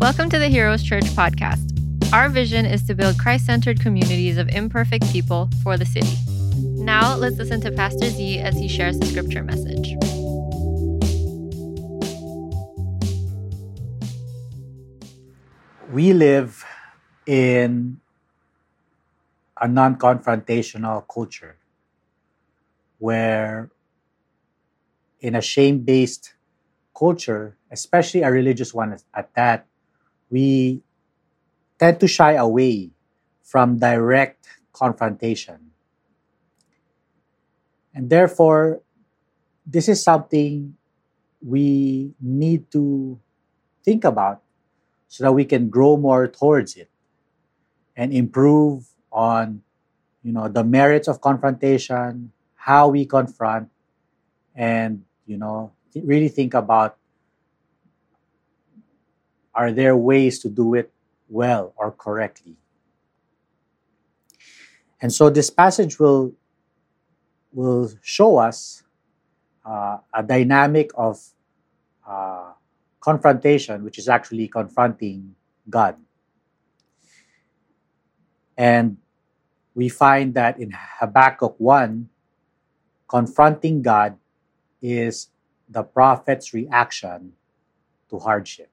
Welcome to the Heroes Church podcast. Our vision is to build Christ centered communities of imperfect people for the city. Now, let's listen to Pastor Z as he shares the scripture message. We live in a non confrontational culture where, in a shame based culture, especially a religious one at that, we tend to shy away from direct confrontation. And therefore, this is something we need to think about so that we can grow more towards it and improve on you know the merits of confrontation how we confront and you know really think about are there ways to do it well or correctly and so this passage will will show us uh, a dynamic of uh, confrontation which is actually confronting god and we find that in Habakkuk 1, confronting God is the prophet's reaction to hardship.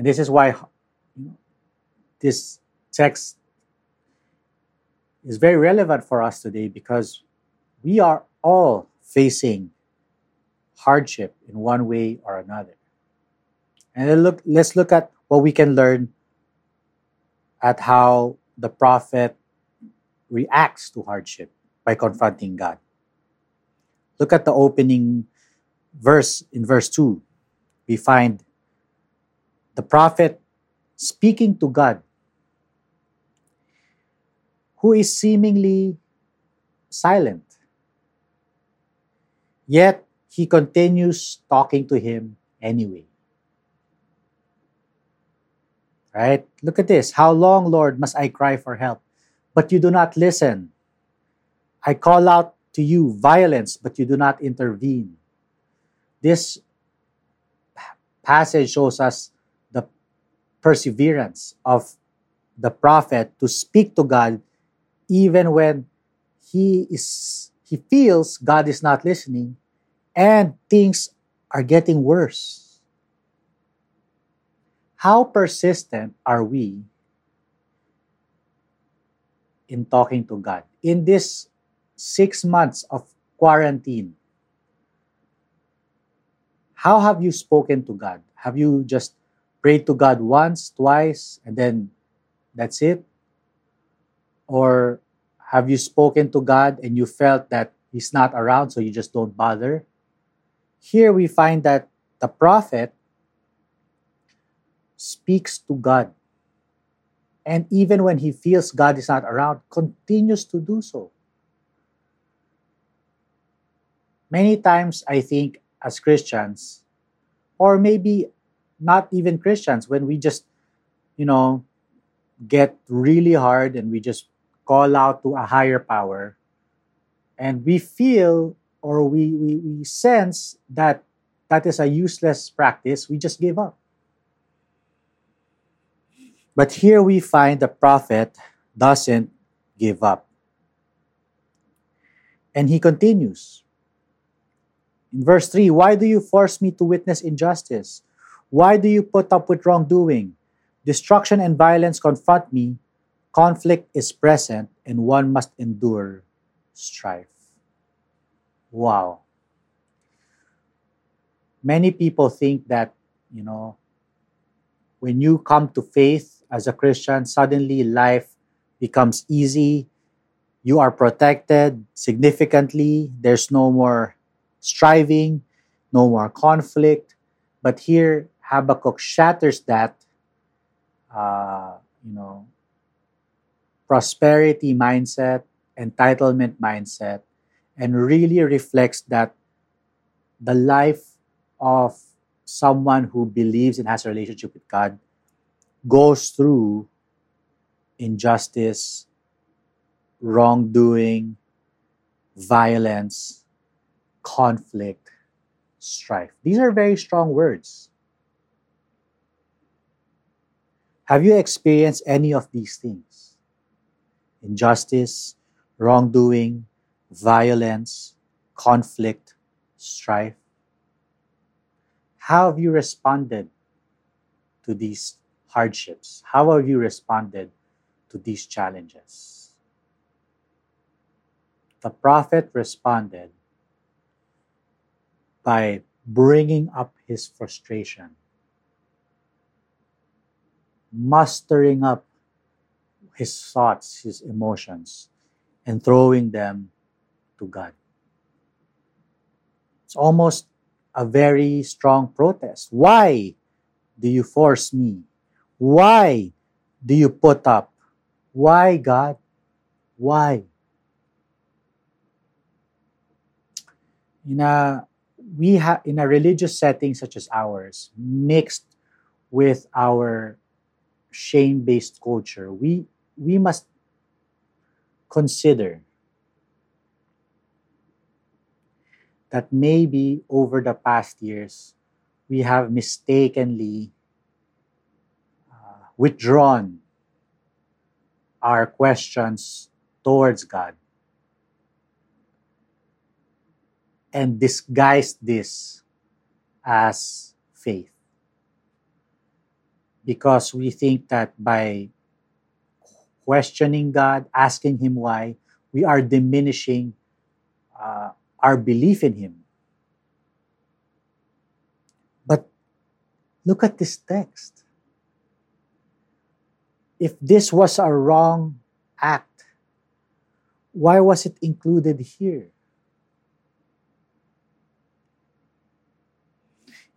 And this is why this text is very relevant for us today because we are all facing hardship in one way or another. And look, let's look at what we can learn at how the prophet reacts to hardship by confronting God. Look at the opening verse in verse 2. We find the prophet speaking to God, who is seemingly silent. Yet he continues talking to him anyway. Right? Look at this. How long, Lord, must I cry for help? But you do not listen. I call out to you violence, but you do not intervene. This passage shows us perseverance of the prophet to speak to God even when he is he feels God is not listening and things are getting worse. How persistent are we in talking to God? In this six months of quarantine, how have you spoken to God? Have you just prayed to God once, twice, and then that's it? Or have you spoken to God and you felt that He's not around, so you just don't bother? Here we find that the prophet speaks to God. And even when he feels God is not around, continues to do so. Many times, I think, as Christians, or maybe not even Christians, when we just, you know, get really hard and we just call out to a higher power, and we feel or we, we, we sense that that is a useless practice, we just give up. But here we find the prophet doesn't give up. And he continues. In verse 3, why do you force me to witness injustice? Why do you put up with wrongdoing? Destruction and violence confront me. Conflict is present, and one must endure strife. Wow. Many people think that, you know, when you come to faith, as a Christian, suddenly life becomes easy. You are protected significantly. There's no more striving, no more conflict. But here, Habakkuk shatters that, uh, you know, prosperity mindset, entitlement mindset, and really reflects that the life of someone who believes and has a relationship with God goes through injustice, wrongdoing, violence, conflict, strife. These are very strong words. Have you experienced any of these things? Injustice, wrongdoing, violence, conflict, strife? How have you responded to these hardships? How have you responded to these challenges? The prophet responded by bringing up his frustration, mustering up his thoughts, his emotions, and throwing them to God. It's almost a very strong protest. Why do you force me? Why do you put up? Why, God? Why? In a we have in a religious setting such as ours, mixed with our shame-based culture, we we must consider that maybe over the past years we have mistakenly uh, withdrawn our questions towards God and disguised this as faith. Because we think that by questioning God, asking Him why, we are diminishing uh, our belief in Him. But look at this text. If this was a wrong act, why was it included here?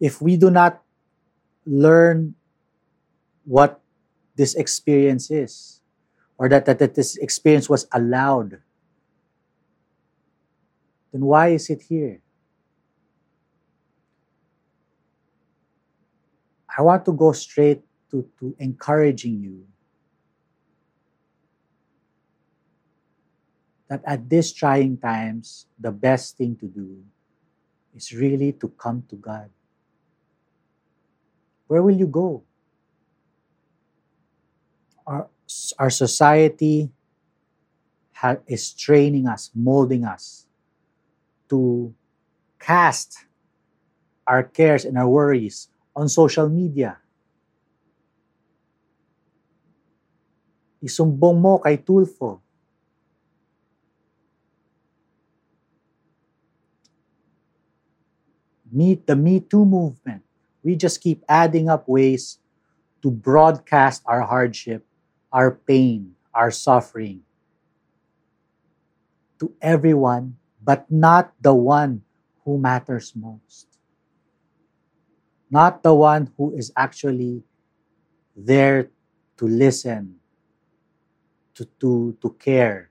if we do not learn what this experience is, or that, that, that this experience was allowed, then why is it here? I want to go straight to, to encouraging you that at these trying times, the best thing to do is really to come to God. Where will you go? Our, our society ha- is training us, molding us to cast our cares and our worries on social media. Isumbong mo kay Tulfo. Meet the Me Too movement we just keep adding up ways to broadcast our hardship, our pain, our suffering to everyone, but not the one who matters most. Not the one who is actually there to listen, to, to, to care,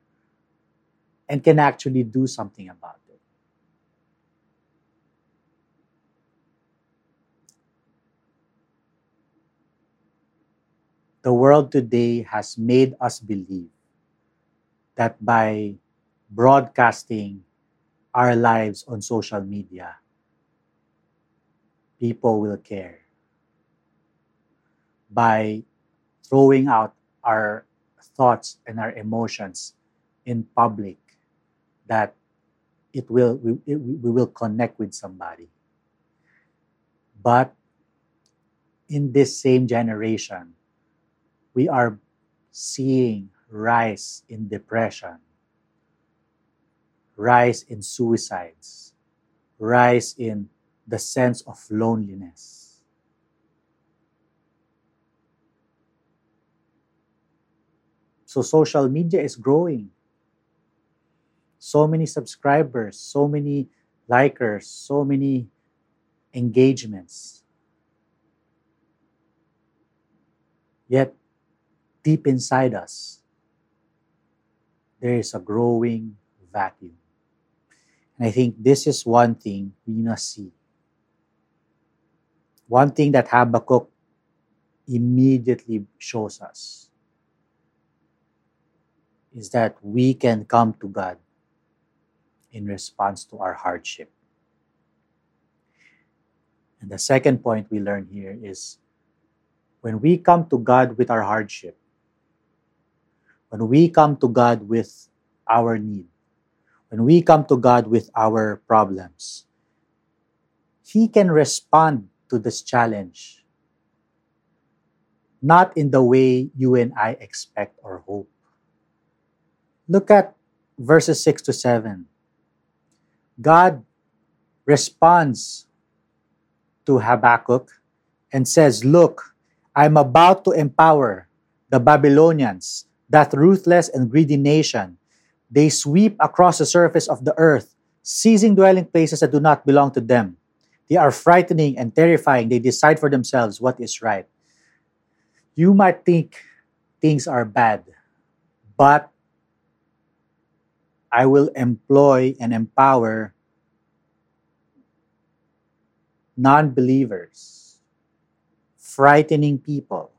and can actually do something about it. The world today has made us believe that by broadcasting our lives on social media, people will care. By throwing out our thoughts and our emotions in public, that it will we, it, we will connect with somebody. But in this same generation, we are seeing rise in depression, rise in suicides, rise in the sense of loneliness. So social media is growing. So many subscribers, so many likers, so many engagements. Yet deep inside us, there is a growing vacuum. And I think this is one thing we must see. One thing that Habakkuk immediately shows us is that we can come to God in response to our hardship. And the second point we learn here is when we come to God with our hardship, when we come to God with our need, when we come to God with our problems, He can respond to this challenge not in the way you and I expect or hope. Look at verses 6 to 7. God responds to Habakkuk and says, Look, I'm about to empower the Babylonians, that ruthless and greedy nation. They sweep across the surface of the earth, seizing dwelling places that do not belong to them. They are frightening and terrifying. They decide for themselves what is right. You might think things are bad, but I will employ and empower non believers, frightening people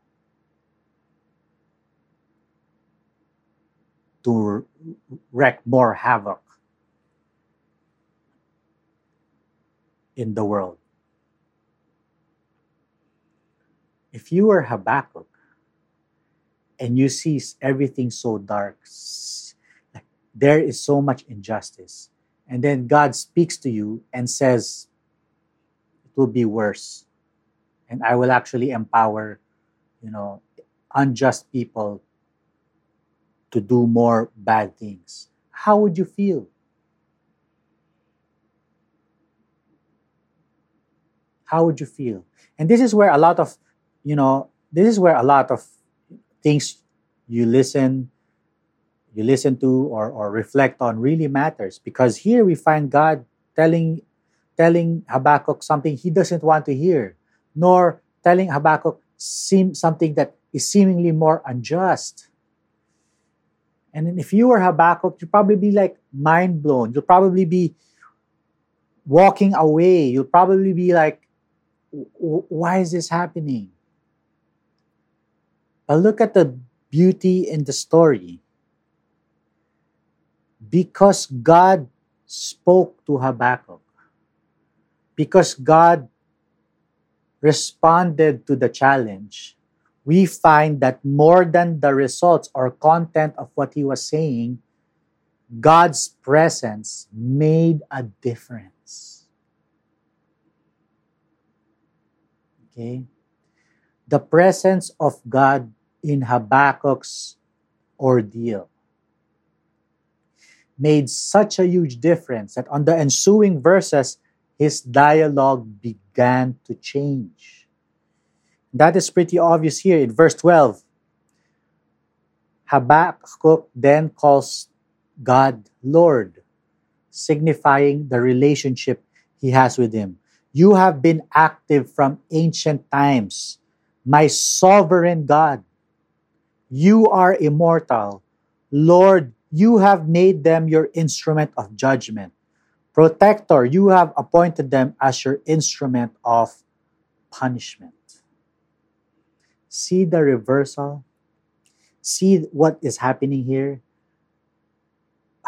to wreak more havoc in the world. If you are Habakkuk and you see everything so dark, there is so much injustice, and then God speaks to you and says, It will be worse. And I will actually empower, you know, unjust people to do more bad things. How would you feel? How would you feel? And this is where a lot of, you know, this is where a lot of things you listen you listen to or, or reflect on really matters because here we find God telling telling Habakkuk something he doesn't want to hear, nor telling Habakkuk seem something that is seemingly more unjust. And if you were Habakkuk, you'd probably be like mind blown. You'll probably be walking away. You'll probably be like, why is this happening? But look at the beauty in the story because God spoke to Habakkuk, because God responded to the challenge, we find that more than the results or content of what he was saying, God's presence made a difference. Okay? The presence of God in Habakkuk's ordeal made such a huge difference that on the ensuing verses, his dialogue began to change. That is pretty obvious here in verse 12. Habakkuk then calls God Lord, signifying the relationship he has with him. You have been active from ancient times, my sovereign God. You are immortal. Lord, you have made them your instrument of judgment. Protector, you have appointed them as your instrument of punishment. See the reversal? See what is happening here?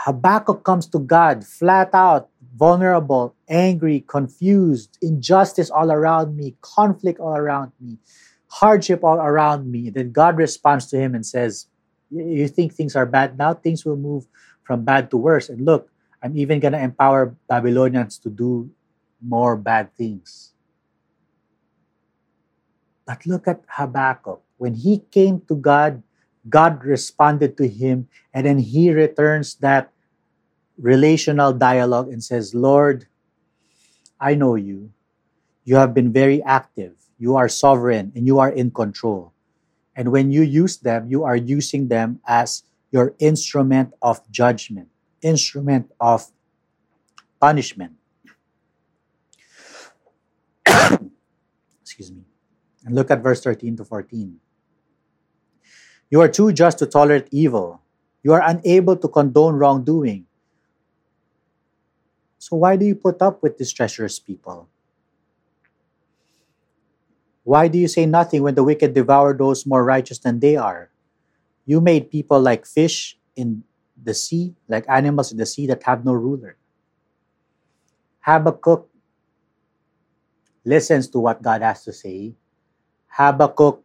Habakkuk comes to God flat out, vulnerable, angry, confused, injustice all around me, conflict all around me, hardship all around me. Then God responds to him and says, you think things are bad now, things will move from bad to worse. And look, I'm even going to empower Babylonians to do more bad things. But look at Habakkuk. When he came to God, God responded to him, and then he returns that relational dialogue and says, Lord, I know you. You have been very active. You are sovereign and you are in control. And when you use them, you are using them as your instrument of judgment, instrument of punishment. Excuse me. And look at verse 13 to 14. You are too just to tolerate evil. You are unable to condone wrongdoing. So why do you put up with these treacherous people? Why do you say nothing when the wicked devour those more righteous than they are? You made people like fish in the sea, like animals in the sea that have no ruler. Habakkuk listens to what God has to say. Habakkuk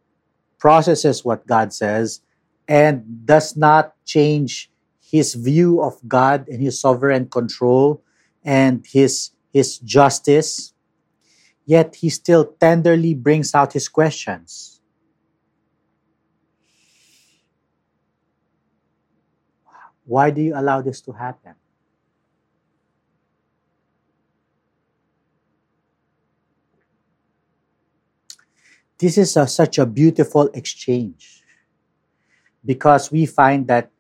processes what God says and does not change his view of God and his sovereign control and his his justice. Yet he still tenderly brings out his questions. Why do you allow this to happen this is a, such a beautiful exchange because we find that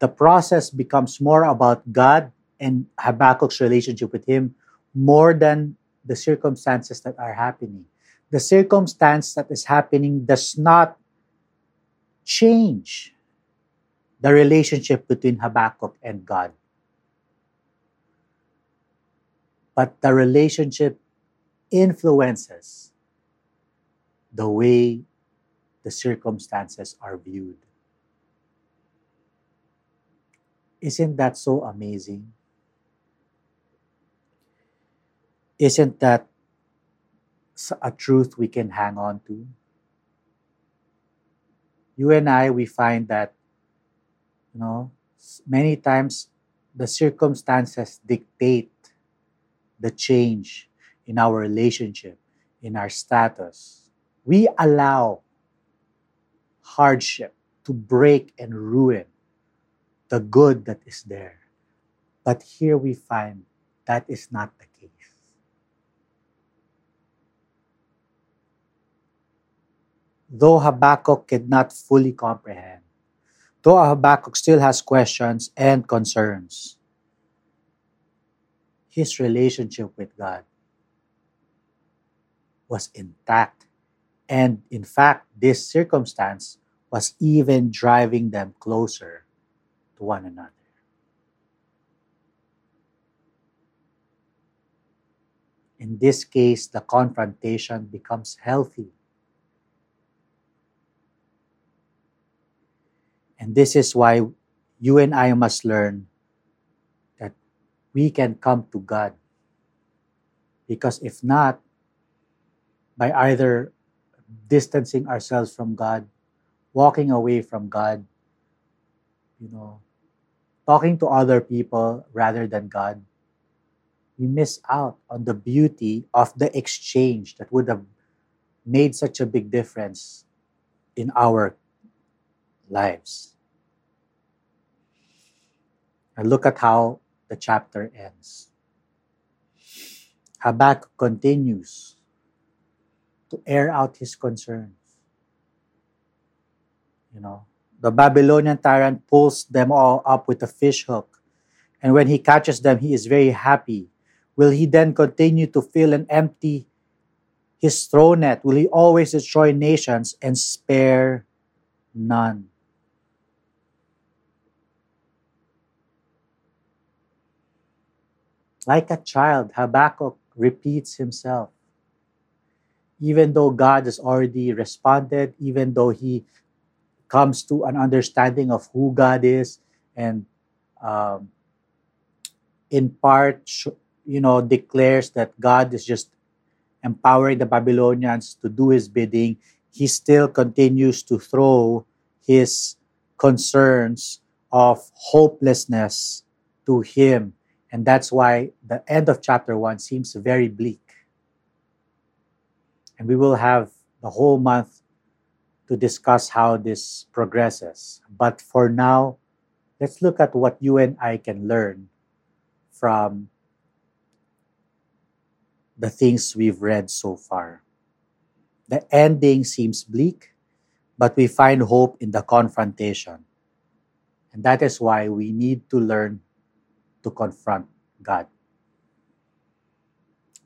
the process becomes more about God and Habakkuk's relationship with Him more than the circumstances that are happening. The circumstance that is happening does not change the relationship between Habakkuk and God. But the relationship influences the way the circumstances are viewed. Isn't that so amazing? Isn't that a truth we can hang on to? You and I, we find that, you know, many times the circumstances dictate the change in our relationship, in our status. We allow hardship to break and ruin the good that is there. But here we find that is not the case. Though Habakkuk could not fully comprehend, though Habakkuk still has questions and concerns, his relationship with God was intact. And in fact, this circumstance was even driving them closer to one another. In this case, the confrontation becomes healthy. And this is why you and I must learn that we can come to God. Because if not, by either distancing ourselves from God, walking away from God, you know, talking to other people rather than God, we miss out on the beauty of the exchange that would have made such a big difference in our lives. And look at how the chapter ends. Habakkuk continues to air out his concerns. You know, the Babylonian tyrant pulls them all up with a fish hook. And when he catches them, he is very happy. Will he then continue to fill and empty his throw net? Will he always destroy nations and spare none? Like a child, Habakkuk repeats himself. Even though God has already responded, even though he comes to an understanding of who God is and um, in part, you know, declares that God is just empowering the Babylonians to do his bidding, he still continues to throw his concerns of hopelessness to him. And that's why the end of chapter one seems very bleak. And we will have the whole month to discuss how this progresses. But for now, let's look at what you and I can learn from the things we've read so far. The ending seems bleak, but we find hope in the confrontation. And that is why we need to learn to confront God.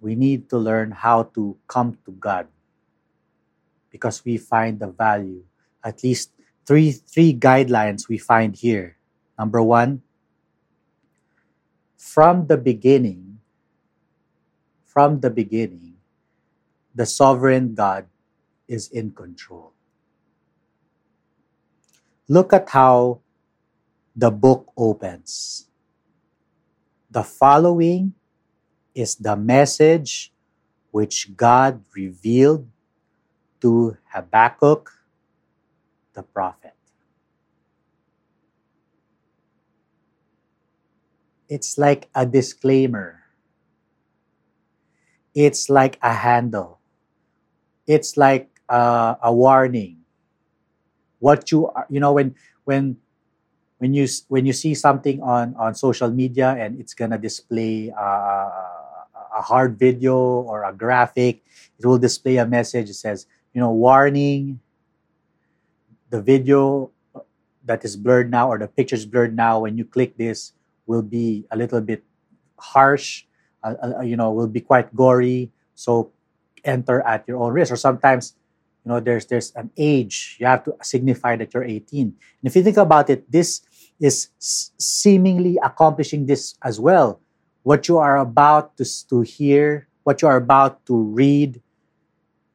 We need to learn how to come to God because we find the value. At least three three guidelines we find here. Number one, from the beginning, from the beginning, the sovereign God is in control. Look at how the book opens. The following is the message which God revealed to Habakkuk the prophet. It's like a disclaimer. It's like a handle. It's like uh, a warning. What you are, you know, when when when you when you see something on on social media and it's gonna display uh, a hard video or a graphic, it will display a message that says, you know, warning. The video that is blurred now or the picture is blurred now. When you click this, will be a little bit harsh. Uh, uh, you know, will be quite gory. So enter at your own risk. Or sometimes you know there's there's an age you have to signify that you're 18 and if you think about it this is seemingly accomplishing this as well what you are about to, to hear what you are about to read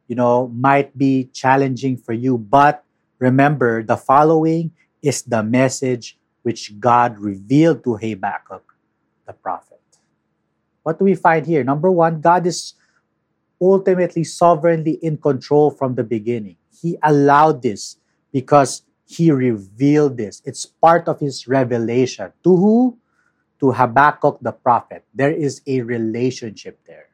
you know might be challenging for you but remember the following is the message which god revealed to habakkuk the prophet what do we find here number one god is ultimately sovereignly in control from the beginning. He allowed this because he revealed this. It's part of his revelation. To who? To Habakkuk the prophet. There is a relationship there.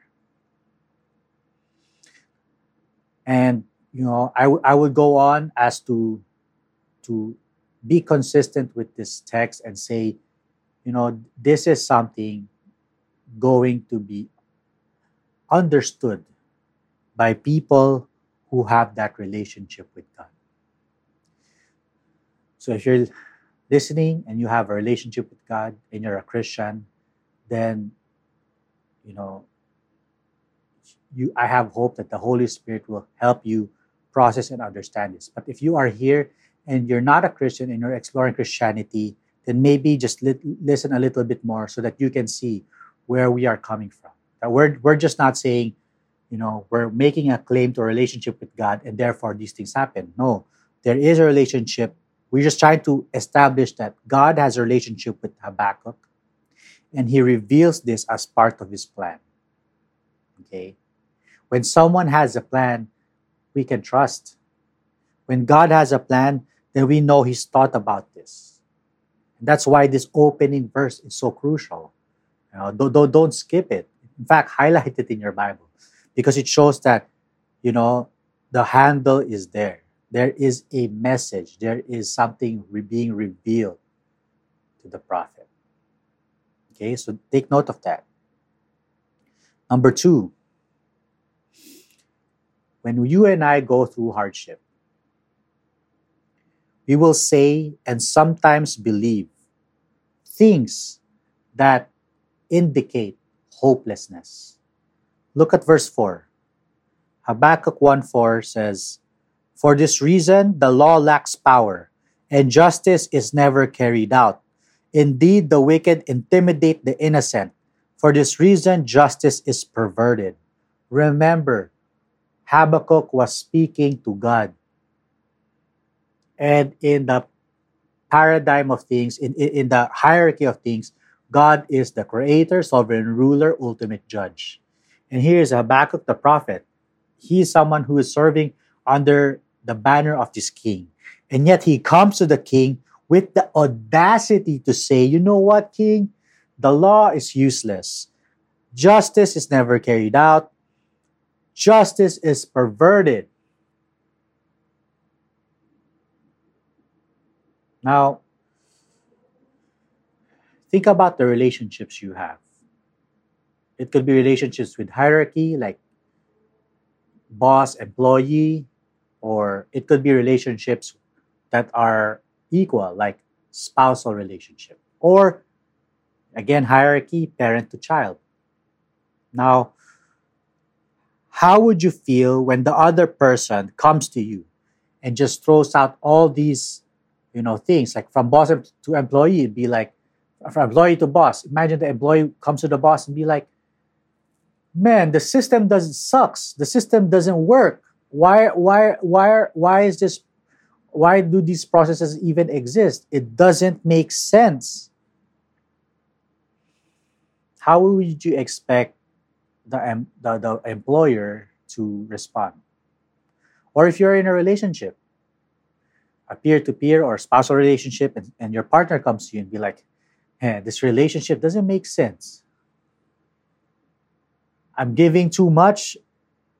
And, you know, I, w- I would go on as to, to be consistent with this text and say, you know, this is something going to be understood by people who have that relationship with God. So if you're listening and you have a relationship with God and you're a Christian, then you know you I have hope that the Holy Spirit will help you process and understand this. But if you are here and you're not a Christian and you're exploring Christianity, then maybe just li- listen a little bit more so that you can see where we are coming from. That we're, we're just not saying you know, we're making a claim to a relationship with God and therefore these things happen. No, there is a relationship. We're just trying to establish that God has a relationship with Habakkuk and he reveals this as part of his plan. Okay? When someone has a plan, we can trust. When God has a plan, then we know he's thought about this. And that's why this opening verse is so crucial. You know, don't, don't, don't skip it. In fact, highlight it in your Bible because it shows that you know the handle is there there is a message. There is something re- being revealed to the prophet. Okay so take note of that. Number two when you and i go through hardship we will say and sometimes believe things that indicate hopelessness. Look at verse 4. Habakkuk 1 4 says, For this reason the law lacks power, and justice is never carried out. Indeed, the wicked intimidate the innocent. For this reason, justice is perverted. Remember, Habakkuk was speaking to God. And in the paradigm of things, in, in the hierarchy of things, God is the creator, sovereign ruler, ultimate judge. And here is Habakkuk the prophet. He is someone who is serving under the banner of this king. And yet he comes to the king with the audacity to say, you know what, king? The law is useless. Justice is never carried out. Justice is perverted. Now, think about the relationships you have. It could be relationships with hierarchy, like boss employee, or it could be relationships that are equal, like spousal relationship, or again, hierarchy, parent to child. Now, how would you feel when the other person comes to you and just throws out all these, you know, things like from boss to employee? It'd be like from employee to boss. Imagine the employee comes to the boss and be like, man, the system doesn't sucks. The system doesn't work. Why why why why is this why do these processes even exist? It doesn't make sense. How would you expect the, the, the employer to respond? Or if you're in a relationship, a peer-to-peer or spousal relationship and, and your partner comes to you and be like hey, this relationship doesn't make sense i'm giving too much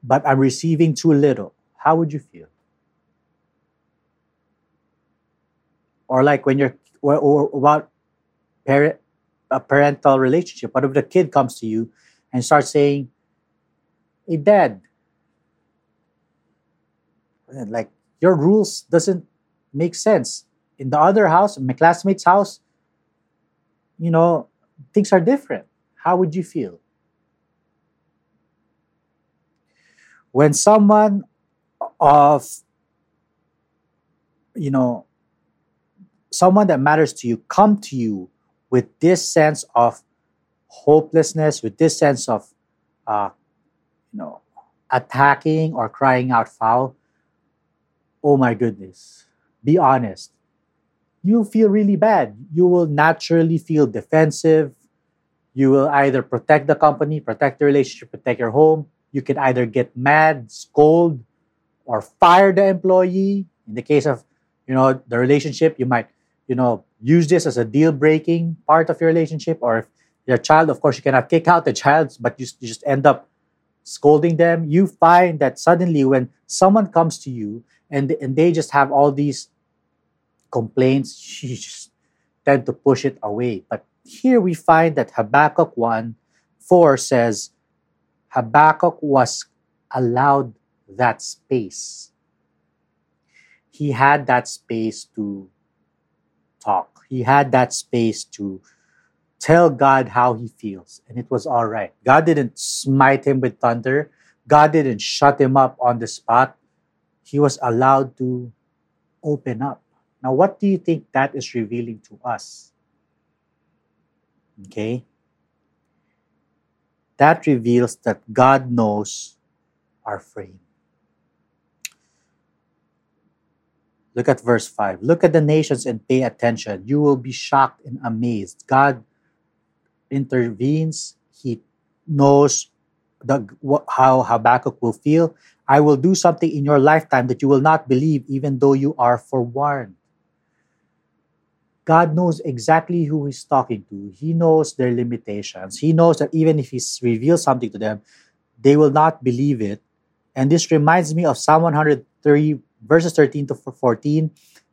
but i'm receiving too little. How would you feel? Or like when you're or, or about parent a parental relationship what if the kid comes to you and starts saying hey dad like your rules doesn't make sense. In the other house in my classmate's house you know things are different. How would you feel when someone of you know someone that matters to you come to you with this sense of hopelessness with this sense of uh, you know attacking or crying out foul oh my goodness, be honest. You'll feel really bad. You will naturally feel defensive. You will either protect the company, protect the relationship, protect your home. You can either get mad, scold, or fire the employee. In the case of, you know, the relationship, you might, you know, use this as a deal breaking part of your relationship. Or if your child, of course, you cannot kick out the child, but you, you just end up scolding them. You find that suddenly when someone comes to you and and they just have all these complaints. You just tend to push it away. But here we find that Habakkuk 1 4 says Habakkuk was allowed that space. He had that space to talk. He had that space to tell God how he feels, and it was all right. God didn't smite him with thunder. God didn't shut him up on the spot he was allowed to open up. Now, what do you think that is revealing to us? Okay? That reveals that God knows our frame. Look at verse 5. Look at the nations and pay attention. You will be shocked and amazed. God intervenes, He knows the, how Habakkuk will feel, I will do something in your lifetime that you will not believe, even though you are forewarned. God knows exactly who He's talking to. He knows their limitations. He knows that even if He reveals something to them, they will not believe it. And this reminds me of Psalm 103, verses 13 to 14.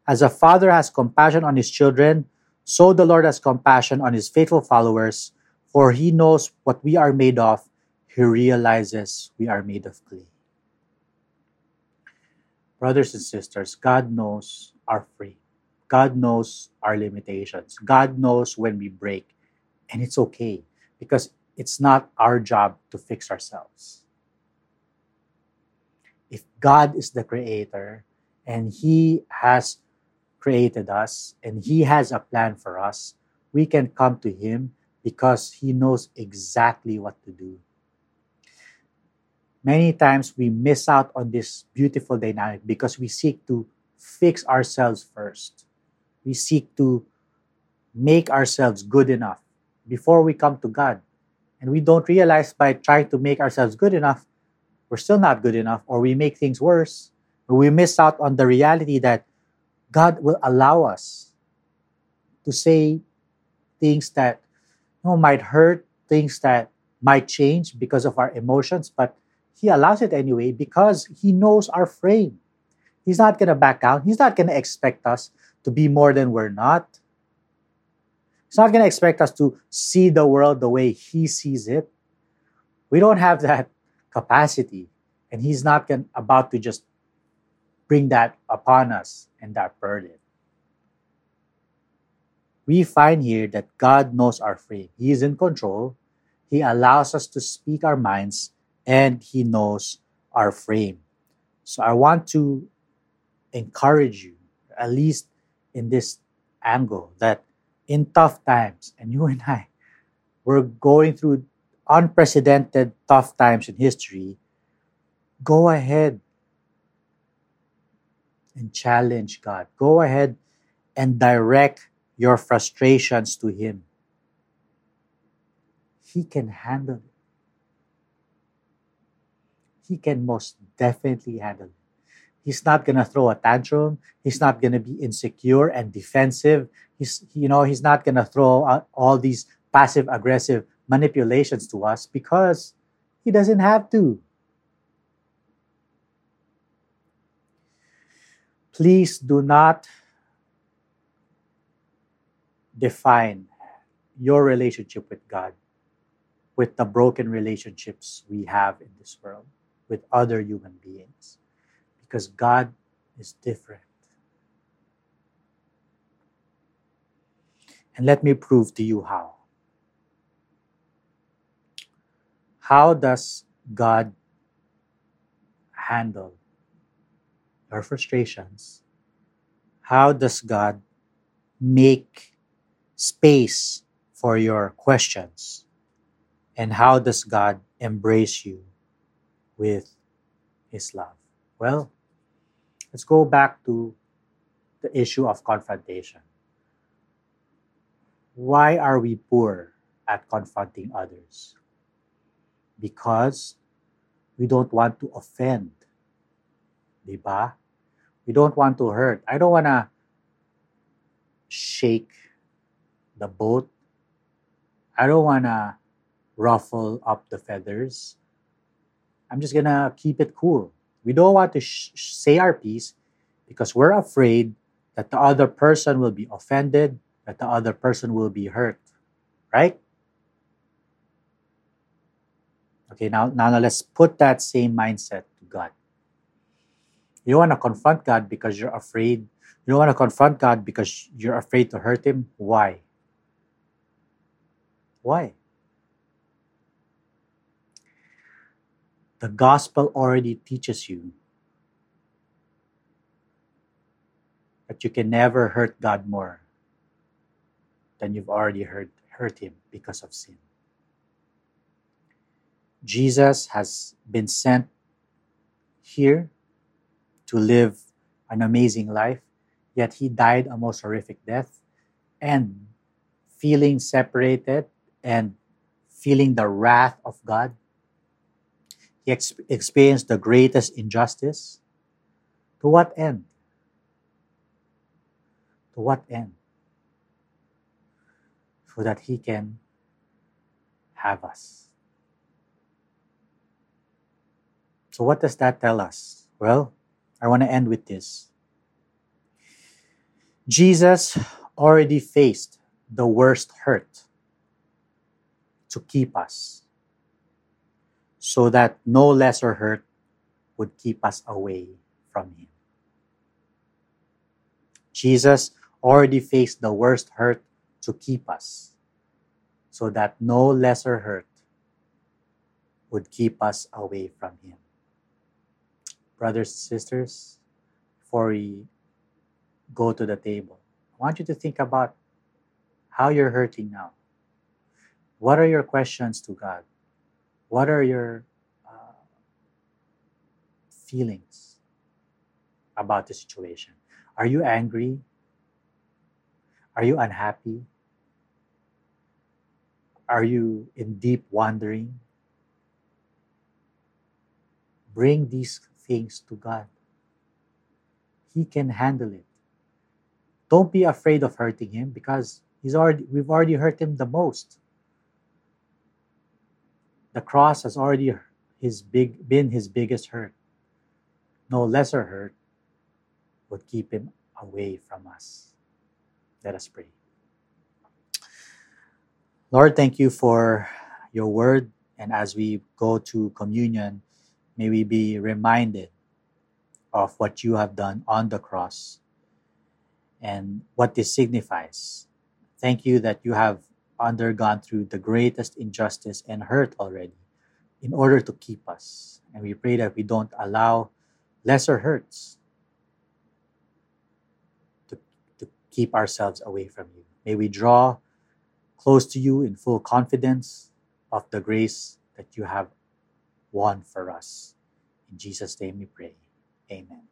As a father has compassion on his children, so the Lord has compassion on his faithful followers, for he knows what we are made of. He realizes we are made of clay. Brothers and sisters, God knows our free. God knows our limitations. God knows when we break. And it's okay because it's not our job to fix ourselves. If God is the creator and He has created us and He has a plan for us, we can come to Him because He knows exactly what to do many times we miss out on this beautiful dynamic because we seek to fix ourselves first. We seek to make ourselves good enough before we come to God. And we don't realize by trying to make ourselves good enough, we're still not good enough, or we make things worse. Or we miss out on the reality that God will allow us to say things that you know, might hurt, things that might change because of our emotions, but he allows it anyway because he knows our frame. He's not going to back down. He's not going to expect us to be more than we're not. He's not going to expect us to see the world the way he sees it. We don't have that capacity. And he's not gonna, about to just bring that upon us and that burden. We find here that God knows our frame. He is in control. He allows us to speak our minds and He knows our frame. So I want to encourage you, at least in this angle, that in tough times, and you and I, we're going through unprecedented tough times in history, go ahead and challenge God. Go ahead and direct your frustrations to Him. He can handle it. He can most definitely handle it. He's not going to throw a tantrum. He's not going to be insecure and defensive. He's, you know, he's not going to throw out all these passive aggressive manipulations to us because he doesn't have to. Please do not define your relationship with God with the broken relationships we have in this world with other human beings because God is different. And let me prove to you how. How does God handle your frustrations? How does God make space for your questions? And how does God embrace you with His love? Well, let's go back to the issue of confrontation. Why are we poor at confronting others? Because we don't want to offend. Diba? We don't want to hurt. I don't want to shake the boat. I don't want to ruffle up the feathers. I'm just going to keep it cool. We don't want to sh- say our piece because we're afraid that the other person will be offended, that the other person will be hurt. Right? Okay, now, now, now let's put that same mindset to God. You don't want to confront God because you're afraid. You don't want to confront God because you're afraid to hurt Him. Why? Why? The gospel already teaches you that you can never hurt God more than you've already hurt, hurt Him because of sin. Jesus has been sent here to live an amazing life, yet he died a most horrific death. And feeling separated and feeling the wrath of God, he ex- experienced the greatest injustice. To what end? To what end? So that he can have us. So, what does that tell us? Well, I want to end with this. Jesus already faced the worst hurt to keep us so that no lesser hurt would keep us away from Him. Jesus already faced the worst hurt to keep us so that no lesser hurt would keep us away from Him brothers and sisters, before we go to the table, I want you to think about how you're hurting now. What are your questions to God? What are your uh, feelings about the situation? Are you angry? Are you unhappy? Are you in deep wandering? Bring these things to God. He can handle it. Don't be afraid of hurting him because he's already we've already hurt him the most. The cross has already his big been his biggest hurt. No lesser hurt would keep him away from us. Let us pray. Lord, thank you for your word. And as we go to communion, May we be reminded of what you have done on the cross and what this signifies. Thank you that you have undergone through the greatest injustice and hurt already in order to keep us. And we pray that we don't allow lesser hurts to, to keep ourselves away from you. May we draw close to you in full confidence of the grace that you have won for us. In Jesus' name we pray. Amen.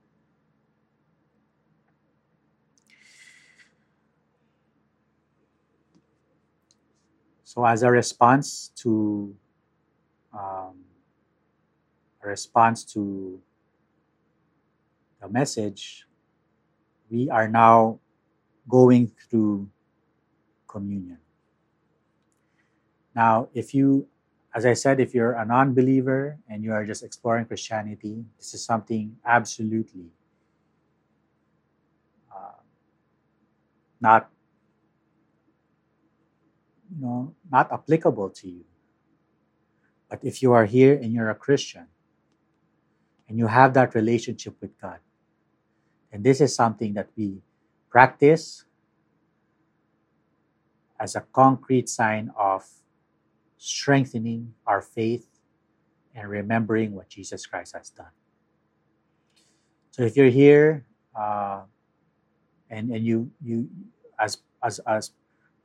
So, as a response to um, a response to the message, we are now going through communion. Now, if you, as I said, if you're a non believer and you are just exploring Christianity, this is something absolutely uh, not you know not applicable to you but if you are here and you're a christian and you have that relationship with god and this is something that we practice as a concrete sign of strengthening our faith and remembering what Jesus Christ has done. So if you're here uh, and, and you you as as as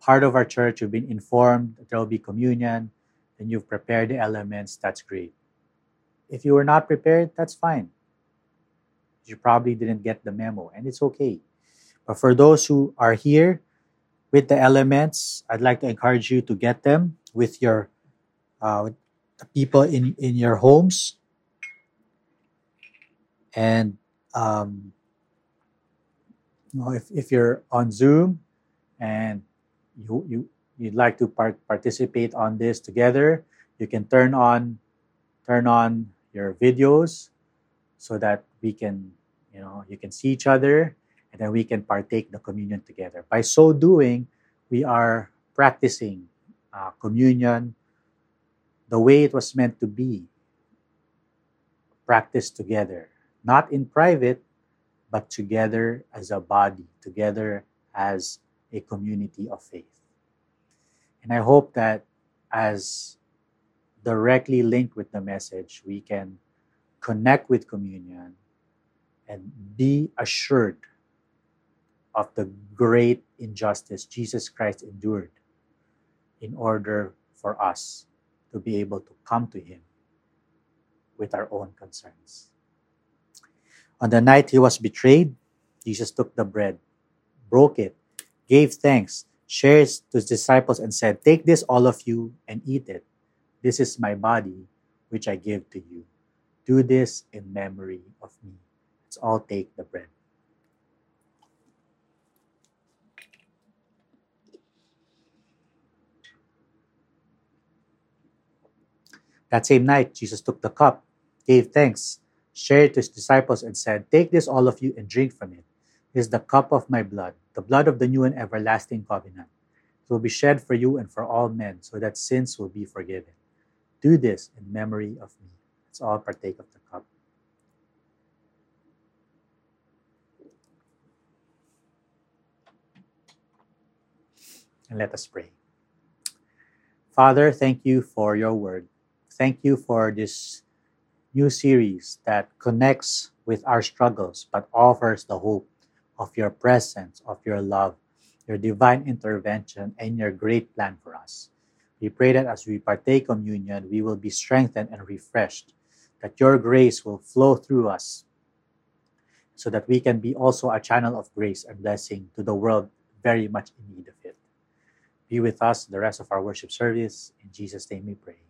part of our church, you've been informed that there will be communion, and you've prepared the elements, that's great. If you were not prepared, that's fine. You probably didn't get the memo, and it's okay. But for those who are here with the elements, I'd like to encourage you to get them with your uh, the people in in your homes, and um, you know, if if you're on Zoom and you you you'd like to part, participate on this together, you can turn on turn on your videos so that we can you know you can see each other and then we can partake the communion together. By so doing, we are practicing uh, communion the way it was meant to be practiced together, not in private, but together as a body, together as a community of faith. And I hope that as directly linked with the message, we can connect with communion and be assured of the great injustice Jesus Christ endured in order for us to be able to come to Him with our own concerns. On the night He was betrayed, Jesus took the bread, broke it, gave thanks, shared it to His disciples, and said, Take this, all of you, and eat it. This is my body, which I give to you. Do this in memory of me. Let's all take the bread. That same night, Jesus took the cup, gave thanks, shared it to his disciples, and said, Take this, all of you, and drink from it. It is the cup of my blood, the blood of the new and everlasting covenant. It will be shed for you and for all men, so that sins will be forgiven. Do this in memory of me. Let's all partake of the cup. And let us pray. Father, thank you for your word thank you for this new series that connects with our struggles but offers the hope of your presence, of your love, your divine intervention, and your great plan for us. We pray that as we partake communion, we will be strengthened and refreshed, that your grace will flow through us, so that we can be also a channel of grace and blessing to the world very much in need of it. Be with us the rest of our worship service. In Jesus' name we pray.